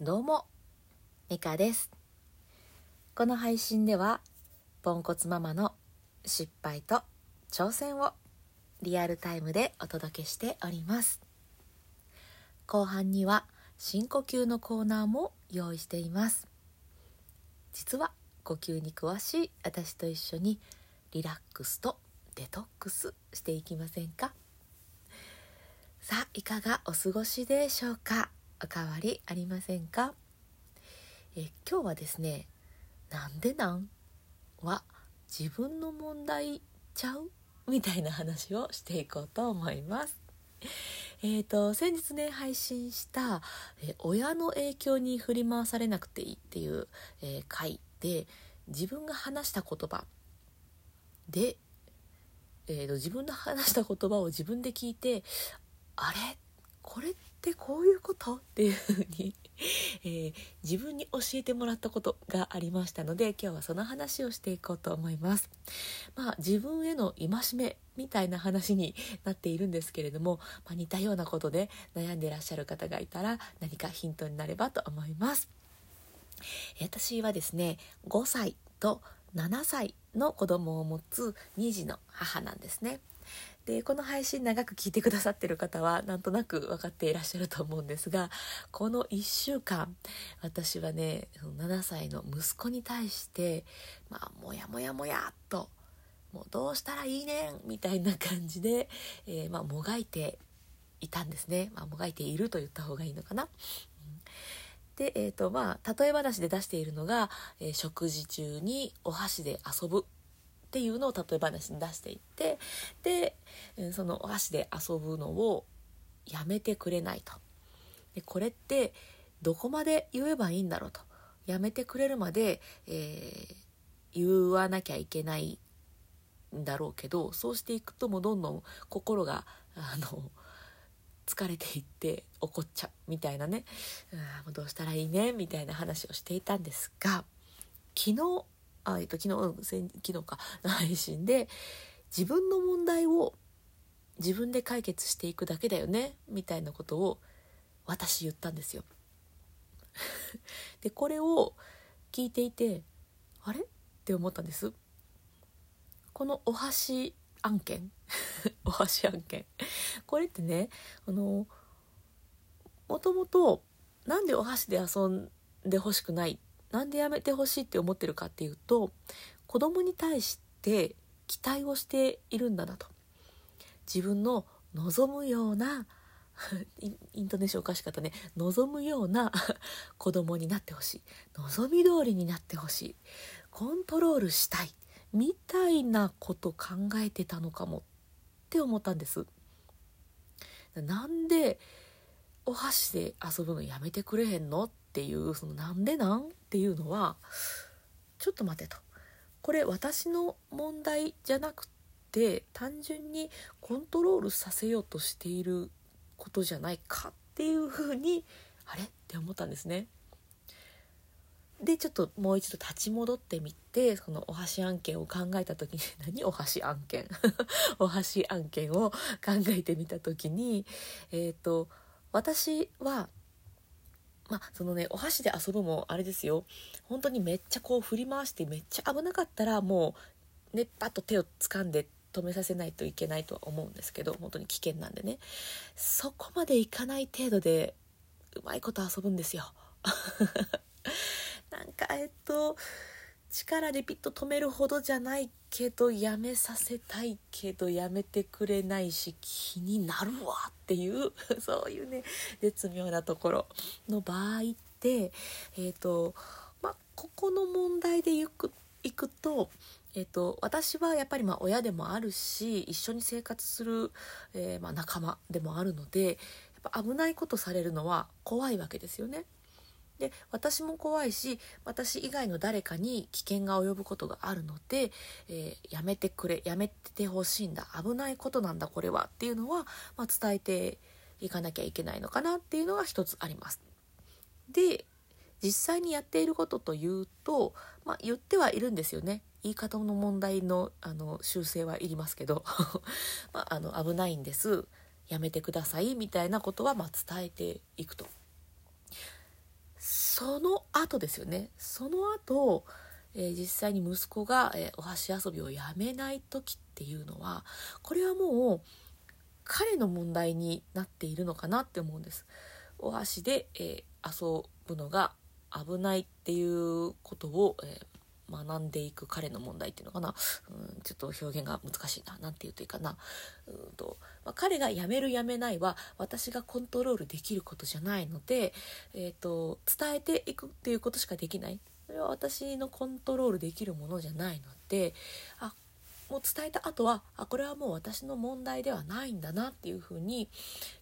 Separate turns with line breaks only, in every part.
どうも、ミカです。この配信では、ポンコツママの失敗と挑戦をリアルタイムでお届けしております。後半には深呼吸のコーナーも用意しています。実は呼吸に詳しい私と一緒にリラックスとデトックスしていきませんか？さあいかがお過ごしでしょうか？おかわりありませんか？え今日はですね「なんでなん?」は自分の問題ちゃう？みたいな話をしていこうと思います。えーと先日ね配信した、え親の影響に振り回されなくていい」っていう、えー回で自分が話した言葉で、えーと自分の話した言葉を自分で聞いてあれ？これってこういうこと？っていうふうに、えー自分に教えてもらったことがありましたので今日はその話をしていこうと思います。まあ自分への戒めみたいな話になっているんですけれども、まあ、似たようなことで悩んでいらっしゃる方がいたら何かヒントになればと思います。私はですね5歳と7歳の子供を持つ2児の母なんですね。でこの配信長く聞いてくださってる方はなんとなく分かっていらっしゃると思うんですがこの1週間私はね7歳の息子に対してまあもやもやもやっともうどうしたらいいねんみたいな感じで、えーまあ、もがいていたんですね、まあ、もがいていると言った方がいいのかな。で、えーとまあ、例え話で出しているのが、えー食事中にお箸で遊ぶ。っていうのを例え話に出していってでそのお箸で遊ぶのをやめてくれないと。でこれってどこまで言えばいいんだろうと。やめてくれるまで、えー言わなきゃいけないんだろうけどそうしていくともうどんどん心があの疲れていって怒っちゃうみたいなね。うんどうしたらいいね？みたいな話をしていたんですが昨日あ、えっと、昨日、うん先昨日か 配信で自分の問題を自分で解決していくだけだよねみたいなことを私言ったんですよ。でこれを聞いていてあれ？って思ったんです。このお箸案件 お箸案件これってねあのもともとなんでお箸で遊んでほしくないなんでやめてほしいって思ってるかっていうと子供に対して期待をしているんだなと。自分の望むような イントネーションおかしかったね。望むような 子供になってほしい。望み通りになってほしい。コントロールしたい。みたいなこと考えてたのかもって思ったんです。なんでお箸で遊ぶのやめてくれへんのっていうそのなんでなん？っていうのはちょっと待てと。これ私の問題じゃなくて単純にコントロールさせようとしていることじゃないかっていうふうにあれ？って思ったんですね。でちょっともう一度立ち戻ってみてそのお箸案件を考えた時に 何お箸案件？お箸案件を考えてみた時にえっ、と私はまあそのねお箸で遊ぶもあれですよ本当にめっちゃこう振り回してめっちゃ危なかったらもうねパッと手を掴んで止めさせないといけないとは思うんですけど本当に危険なんでねそこまでいかない程度でうまいこと遊ぶんですよ。なんかえっと力でピッと止めるほどじゃないけどやめさせたいけどやめてくれないし気になるわっていう そういうね絶妙なところの場合ってえっ、とまあここの問題でいくいくとえっと私はやっぱりまあ親でもあるし一緒に生活する、えーまあ仲間でもあるのでやっぱ危ないことされるのは怖いわけですよね。で私も怖いし私以外の誰かに危険が及ぶことがあるので、えーやめてくれやめてほしいんだ危ないことなんだこれはっていうのは、まあ、伝えていかなきゃいけないのかなっていうのが一つあります。で実際にやっていることというと、まあ、言ってはいるんですよね言い方の問題のあの修正はいりますけど、まあ、あの危ないんですやめてくださいみたいなことはま伝えていくと。その後ですよねその後、えー、実際に息子が、えー、お箸遊びをやめない時っていうのはこれはもう彼の問題になっているのかなって思うんです。お箸で、えー、遊ぶのが危ないっていうことを、えー、学んでいく彼の問題っていうのかな、うん、ちょっと表現が難しいな何て言うといいかな。うんと、まあ、彼が辞める辞めないは私がコントロールできることじゃないので、えーと、伝えていくっていうことしかできない。それは私のコントロールできるものじゃないのであもう伝えた後はあこれはもう私の問題ではないんだなっていうふうに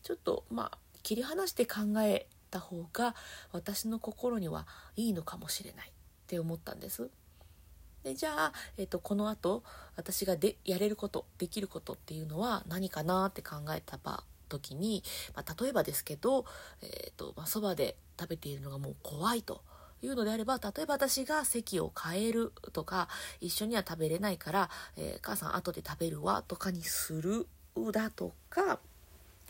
ちょっとまあ切り離して考えた方が私の心にはいいのかもしれないって思ったんです。でじゃあ、えーと、このあと私がでやれることできることっていうのは何かなって考えた場時に、まあ、例えばですけど、えーとまあ、そばで食べているのがもう怖いと。いうのであれば例えば私が席を変えるとか一緒には食べれないから、えー、母さん後で食べるわとかにするだとか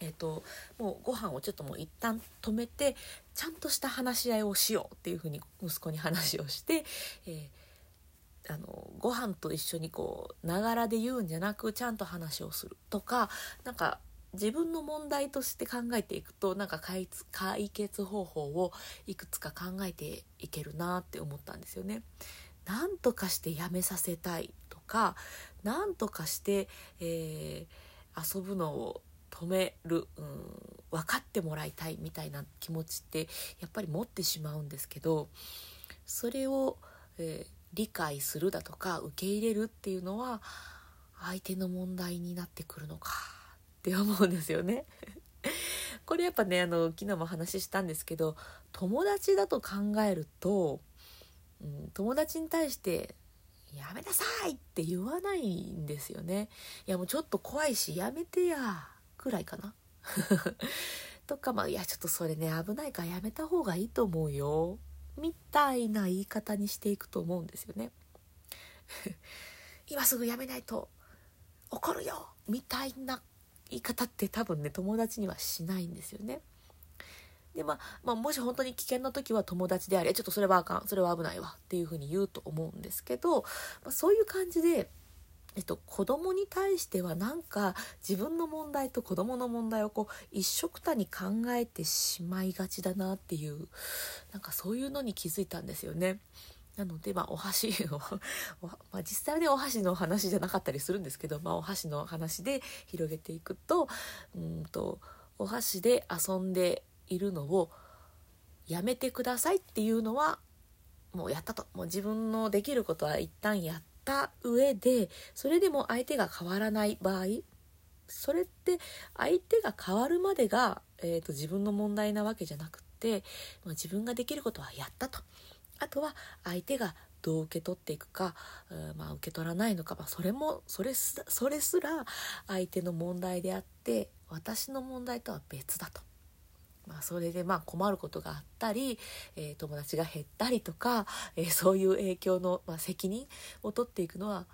えーと、もうご飯をちょっともう一旦止めてちゃんとした話し合いをしようっていうふうに息子に話をして、えー、あのご飯と一緒にこうながらで言うんじゃなくちゃんと話をするとかなんか自分の問題として考えていくとなんか解決方法をいくつか考えていけるなって思ったんですよね。なんとかしてやめさせたいとかなんとかして、えー、遊ぶのを止める、うん、分かってもらいたいみたいな気持ちってやっぱり持ってしまうんですけどそれを、えー、理解するだとか受け入れるっていうのは相手の問題になってくるのかって思うんですよね。これやっぱねあの昨日も話したんですけど友達だと考えると、うん、友達に対してやめなさいって言わないんですよね。いやもうちょっと怖いしやめてやくらいかな とかまあいやちょっとそれね危ないからやめた方がいいと思うよみたいな言い方にしていくと思うんですよね。今すぐやめないと怒るよみたいな言い方って多分ね友達にはしないんですよね。でまあ、まあ、もし本当に危険な時は友達であれちょっとそれはあかんそれは危ないわっていうふうに言うと思うんですけど、まあ、そういう感じでえっと、子供に対してはなんか自分の問題と子供の問題をこう一緒くたに考えてしまいがちだなっていうなんかそういうのに気づいたんですよね。なので、まあ、お箸をまあ、実際はねお箸の話じゃなかったりするんですけど、まあ、お箸の話で広げていくとうんとお箸で遊んでいるのをやめてくださいっていうのはもうやったともう自分のできることは一旦やっった上でそれでも相手が変わらない場合それって相手が変わるまでが、えーと、自分の問題なわけじゃなくて、まあ、自分ができることはやったとあとは相手がどう受け取っていくか、うんまあ、受け取らないのか、まあ、それもそれすそれすら相手の問題であって私の問題とは別だと。まあ、それでまあ困ることがあったり、えー、友達が減ったりとか、えー、そういう影響の、まあ、責任を取っていくのは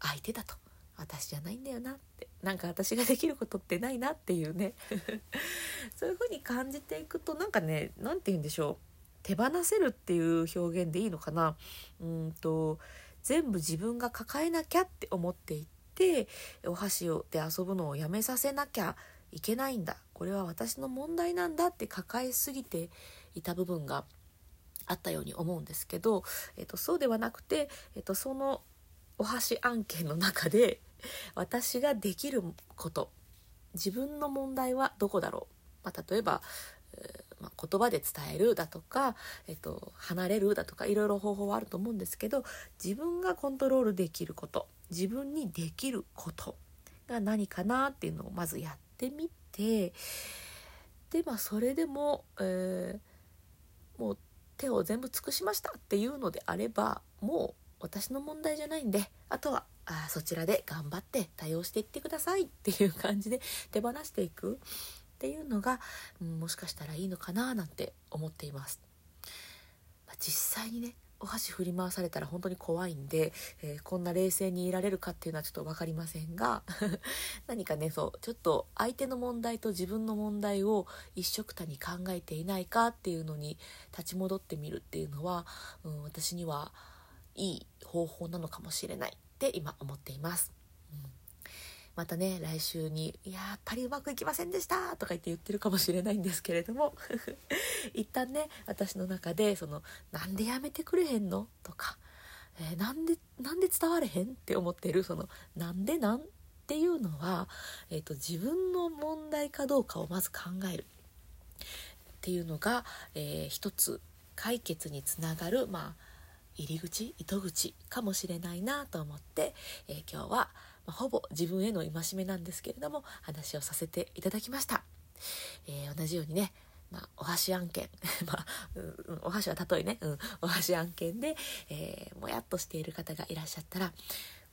相手だと。私じゃないんだよなって。なんか私ができることってないなっていうね。そういうふうに感じていくとなんかね何て言うんでしょう。手放せるっていう表現でいいのかな。うんと全部自分が抱えなきゃって思っていってお箸で遊ぶのをやめさせなきゃいけないんだ。これは私の問題なんだって抱えすぎていた部分があったように思うんですけど、えっと、そうではなくて、えっと、そのお箸案件の中で私ができること自分の問題はどこだろう、まあ、例えば、え、まあ、言葉で伝えるだとか、えっと、離れるだとかいろいろ方法はあると思うんですけど自分がコントロールできること自分にできることが何かなっていうのをまずやってみてでまあそれでも、えー、もう手を全部尽くしましたっていうのであればもう私の問題じゃないんであとはあそちらで頑張って対応していってくださいっていう感じで手放していくっていうのが、うん、もしかしたらいいのかななんて思っています。実際にねお箸振り回されたら本当に怖いんで、えー、こんな冷静にいられるかっていうのはちょっと分かりませんが 何かねそうちょっと相手の問題と自分の問題を一緒くたに考えていないかっていうのに立ち戻ってみるっていうのは、うん、私にはいい方法なのかもしれないって今思っています。またね来週に「やっぱりうまくいきませんでした」とか言って言ってるかもしれないんですけれども 一旦ね私の中でその「なんでやめてくれへんの?」とか、えー、なんでなんで伝われへん？って思ってるその「なんでなん?」っていうのは、えーと、自分の問題かどうかをまず考えるっていうのが、えー、一つ解決につながるまあ入り口糸口かもしれないなと思って、えー、今日は「まあ、ほぼ自分への戒めなんですけれども話をさせていただきました、えー、同じようにねまあ、お箸案件、まあ、うん、お箸は例えね、うん、お箸案件で、えー、もやっとしている方がいらっしゃったら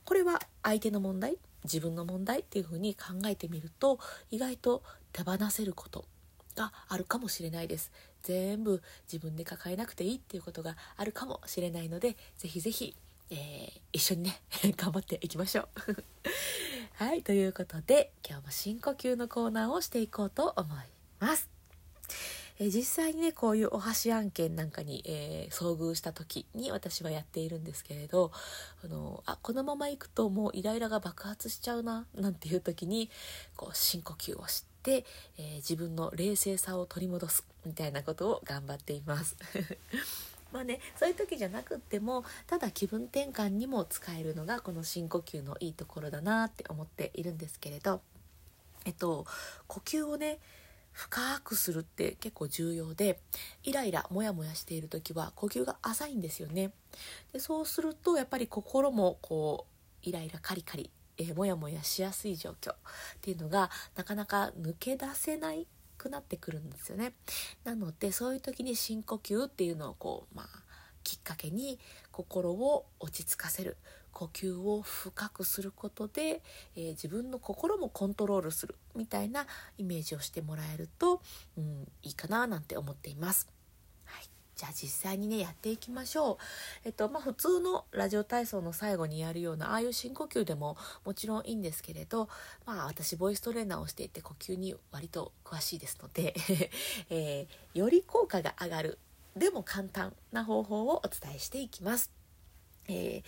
これは相手の問題自分の問題っていうふうに考えてみると意外と手放せることがあるかもしれないです。全部自分で抱えなくていいっていうことがあるかもしれないのでぜひぜひえー、一緒にね 頑張っていきましょう はいということで今日も深呼吸のコーナーをしていこうと思います。え実際にねこういうお箸案件なんかに、えー、遭遇した時に私はやっているんですけれどあのあこのままいくともうイライラが爆発しちゃうななんていう時にこう深呼吸をして、えー、自分の冷静さを取り戻すみたいなことを頑張っています。まあねそういう時じゃなくってもただ気分転換にも使えるのがこの深呼吸のいいところだなって思っているんですけれどえっと呼吸をね深くするって結構重要でイライラモヤモヤしている時は呼吸が浅いんですよね。でそうするとやっぱり心もこうイライラカリカリえー、モヤモヤしやすい状況っていうのがなかなか抜け出せないくなってくるんですよね。なのでそういう時に深呼吸っていうのをこうまあきっかけに心を落ち着かせる呼吸を深くすることで、えー、自分の心もコントロールするみたいなイメージをしてもらえると、うん、いいかななんて思っています。じゃあ実際にねやっていきましょう。えっとまあ普通のラジオ体操の最後にやるようなああいう深呼吸でももちろんいいんですけれどまあ私ボイストレーナーをしていて呼吸に割と詳しいですので、えー、より効果が上がるでも簡単な方法をお伝えしていきます。えー、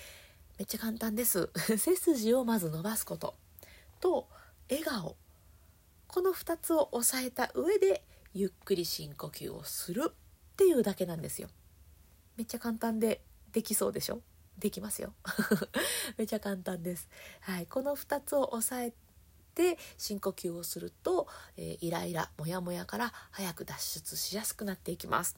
めっちゃ簡単です。背筋をまず伸ばすことと笑顔この2つを押さえた上でゆっくり深呼吸をするっていうだけなんですよ。めっちゃ簡単でできそうでしょ？できますよ。めっちゃ簡単です、はい、この2つを押さえて深呼吸をすると、えー、イライラモヤモヤから早く脱出しやすくなっていきます。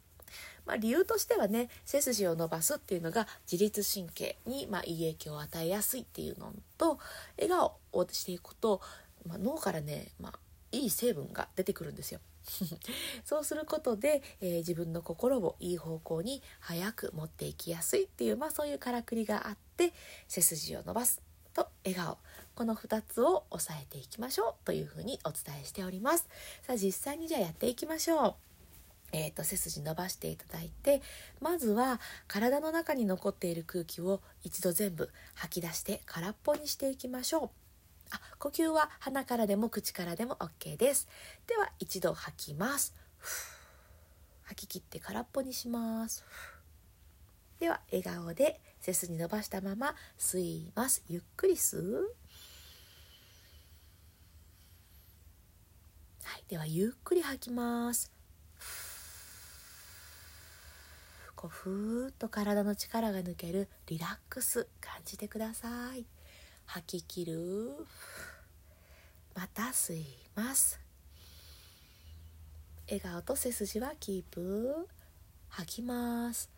まあ、理由としてはね背筋を伸ばすっていうのが自律神経にまあいい影響を与えやすいっていうのと笑顔をしていくと、まあ、脳からね、まあ、いい成分が出てくるんですよ。そうすることで、えー、自分の心をいい方向に早く持っていきやすいっていう、まあ、そういうからくりがあって背筋を伸ばすと笑顔。この2つを押さえていきましょうというふうにお伝えしております。さあ実際にじゃあやっていきましょう。えーと、背筋伸ばしていただいてまずは体の中に残っている空気を一度全部吐き出して空っぽにしていきましょう。あ呼吸は鼻からでも口からでも OK です。では一度吐きます。吐き切って空っぽにします。では笑顔で背筋伸ばしたまま吸います。ゆっくり吸う。はいではゆっくり吐きます。こうふーっと体の力が抜けるリラックス。感じてください。吐き切る。また吸います。笑顔と背筋はキープ。吐きます。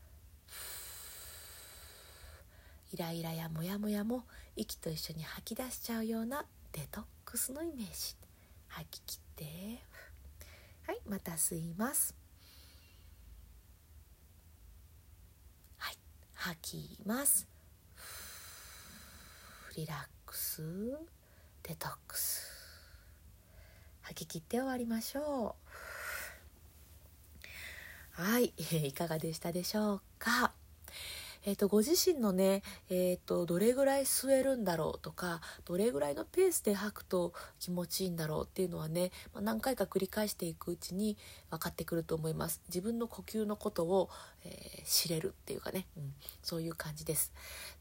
イライラやモヤモヤも息と一緒に吐き出しちゃうようなデトックスのイメージ。吐き切って。はいまた吸います。はい吐きます。リラックスデトックス。吐き切って終わりましょう。はい。いかがでしたでしょうか？えーと、ご自身のね、えーと、どれぐらい吸えるんだろうとかどれぐらいのペースで吐くと気持ちいいんだろうっていうのはね、まあ、何回か繰り返していくうちに分かってくると思います。自分の呼吸のことを、えー、知れるっていうかね、うん、そういう感じです。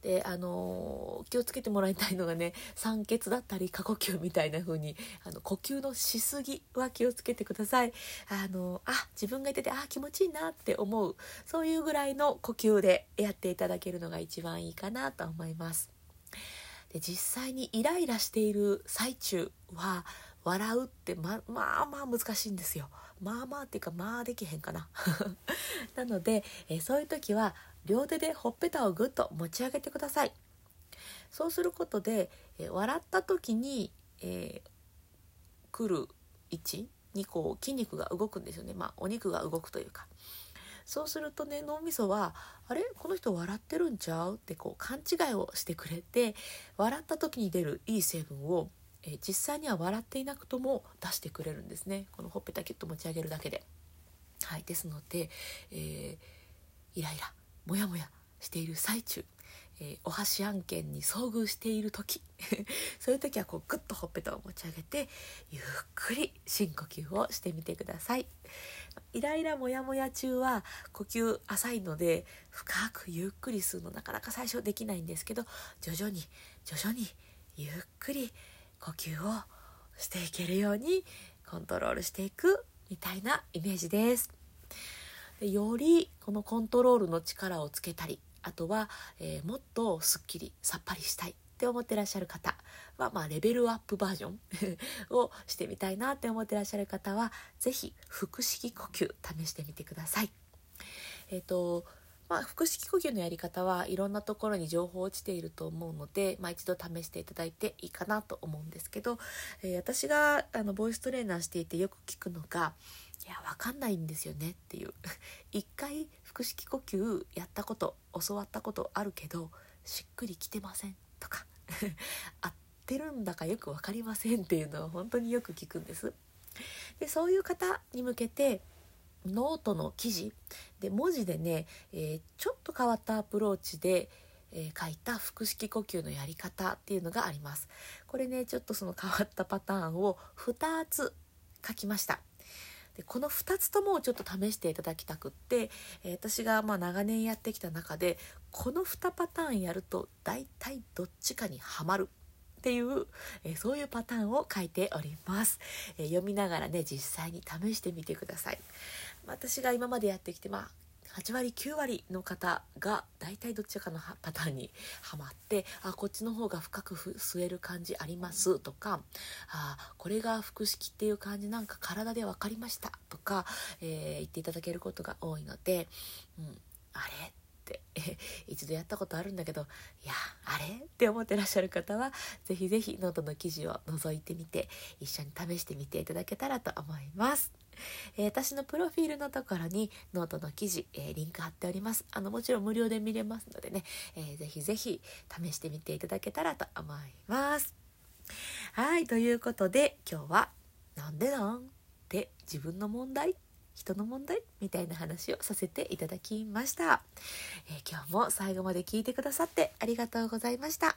であのー、気をつけてもらいたいのがね酸欠だったり過呼吸みたいな風にあの呼吸のしすぎは気をつけてください。あのー、あ自分がいててあ気持ちいいなって思う。そういうぐらいの呼吸でやっていただけるのが一番いいかなと思います。で実際にイライラしている最中は笑うってままあまあ難しいんですよ。まあまあっていうかまあできへんかな。なので、えそういう時は両手でほっぺたをぐっと持ち上げてください。そうすることで、え笑った時に、えー、来る位置にこう筋肉が動くんですよね。まあお肉が動くというか。そうするとね脳みそは「あれ？この人笑ってるんちゃう?」ってこう勘違いをしてくれて笑った時に出るいい成分を、えー、実際には笑っていなくとも出してくれるんですね。このほっぺたキュッと持ち上げるだけで。はい、ですので、えー、イライラモヤモヤしている最中えー、お箸案件に遭遇している時 そういう時はこうグッとほっぺたを持ち上げてゆっくり深呼吸をしてみてください。イライラモヤモヤ中は呼吸浅いので深くゆっくり吸うのなかなか最初できないんですけど徐々に徐々にゆっくり呼吸をしていけるようにコントロールしていくみたいなイメージですでよりこのコントロールの力をつけたりあとは、えー、もっとすっきりさっぱりしたいって思ってらっしゃる方は、まあ、レベルアップバージョン をしてみたいなって思ってらっしゃる方は是非腹式呼吸試してみてください。えっ、ー、とまあ、腹式呼吸のやり方はいろんなところに情報落ちていると思うので、まあ、一度試していただいていいかなと思うんですけど、えー、私があのボイストレーナーしていてよく聞くのが「いや分かんないんですよね」っていう 一回腹式呼吸やったこと教わったことあるけどしっくりきてませんとか 合ってるんだかよく分かりませんっていうのは本当によく聞くんです。でそういう方に向けてノートの記事で文字でね、えー、ちょっと変わったアプローチで、えー、書いた腹式呼吸のやり方っていうのがあります。これねちょっとその変わったパターンを2つ書きました。でこの2つともちょっと試していただきたくって、えー、私がまあ長年やってきた中でこの2パターンやると大体どっちかにはまるっていう、えー、そういうパターンを書いております、えー、読みながらね実際に試してみてください。私が今までやってきてまあ8割9割の方が大体どっちかのパターンにはまってあこっちの方が深く吸える感じありますとかあこれが腹式っていう感じなんか体で分かりましたとか、えー、言っていただけることが多いので、うん、あれ？一度やったことあるんだけどいやあれ？って思ってらっしゃる方は是非是非ノートの記事を覗いてみて一緒に試してみていただけたらと思います。えー、私のプロフィールのところにノートの記事、えー、リンク貼っております。あの、もちろん無料で見れますのでね、えー、ぜひぜひ試してみていただけたらと思います。はい、ということで今日は、なんでなん？って自分の問題人の問題みたいな話をさせていただきました、えー、今日も最後まで聞いてくださってありがとうございました。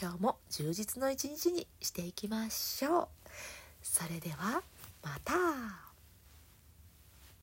今日も充実の一日にしていきましょう。それではまた。